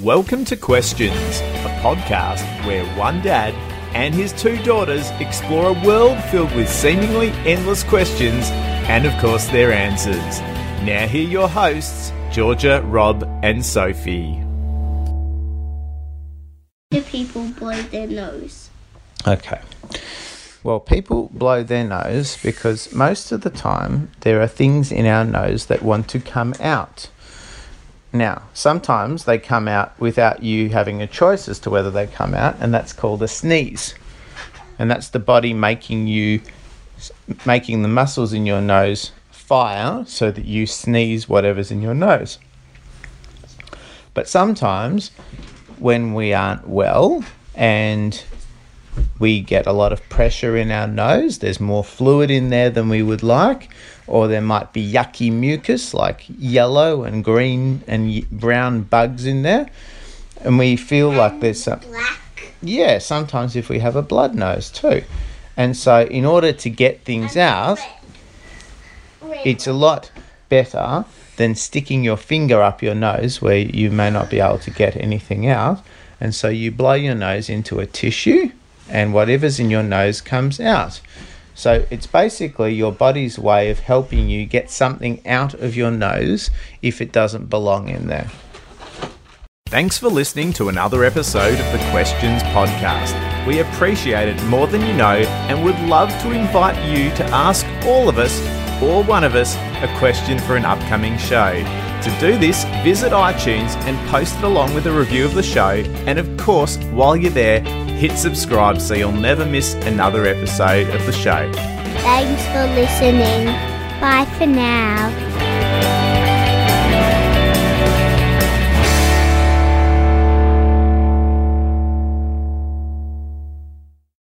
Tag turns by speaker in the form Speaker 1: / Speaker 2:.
Speaker 1: Welcome to Questions, a podcast where one dad and his two daughters explore a world filled with seemingly endless questions and, of course, their answers. Now, here are your hosts, Georgia, Rob, and Sophie.
Speaker 2: Do people blow their nose?
Speaker 3: Okay. Well, people blow their nose because most of the time there are things in our nose that want to come out. Now, sometimes they come out without you having a choice as to whether they come out, and that's called a sneeze. And that's the body making you making the muscles in your nose fire so that you sneeze whatever's in your nose. But sometimes when we aren't well and we get a lot of pressure in our nose. There's more fluid in there than we would like, or there might be yucky mucus like yellow and green and brown bugs in there, and we feel like there's some.
Speaker 2: Black.
Speaker 3: Yeah, sometimes if we have a blood nose too. And so, in order to get things out, it's a lot better than sticking your finger up your nose where you may not be able to get anything out. And so, you blow your nose into a tissue and whatever's in your nose comes out. So it's basically your body's way of helping you get something out of your nose if it doesn't belong in there.
Speaker 1: Thanks for listening to another episode of the Questions Podcast. We appreciate it more than you know and would love to invite you to ask all of us, or one of us, a question for an upcoming show. To do this, visit iTunes and post it along with a review of the show. And of course, while you're there, hit subscribe so you'll never miss another episode of the show.
Speaker 2: Thanks for listening. Bye for now.